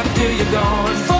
after you're gone.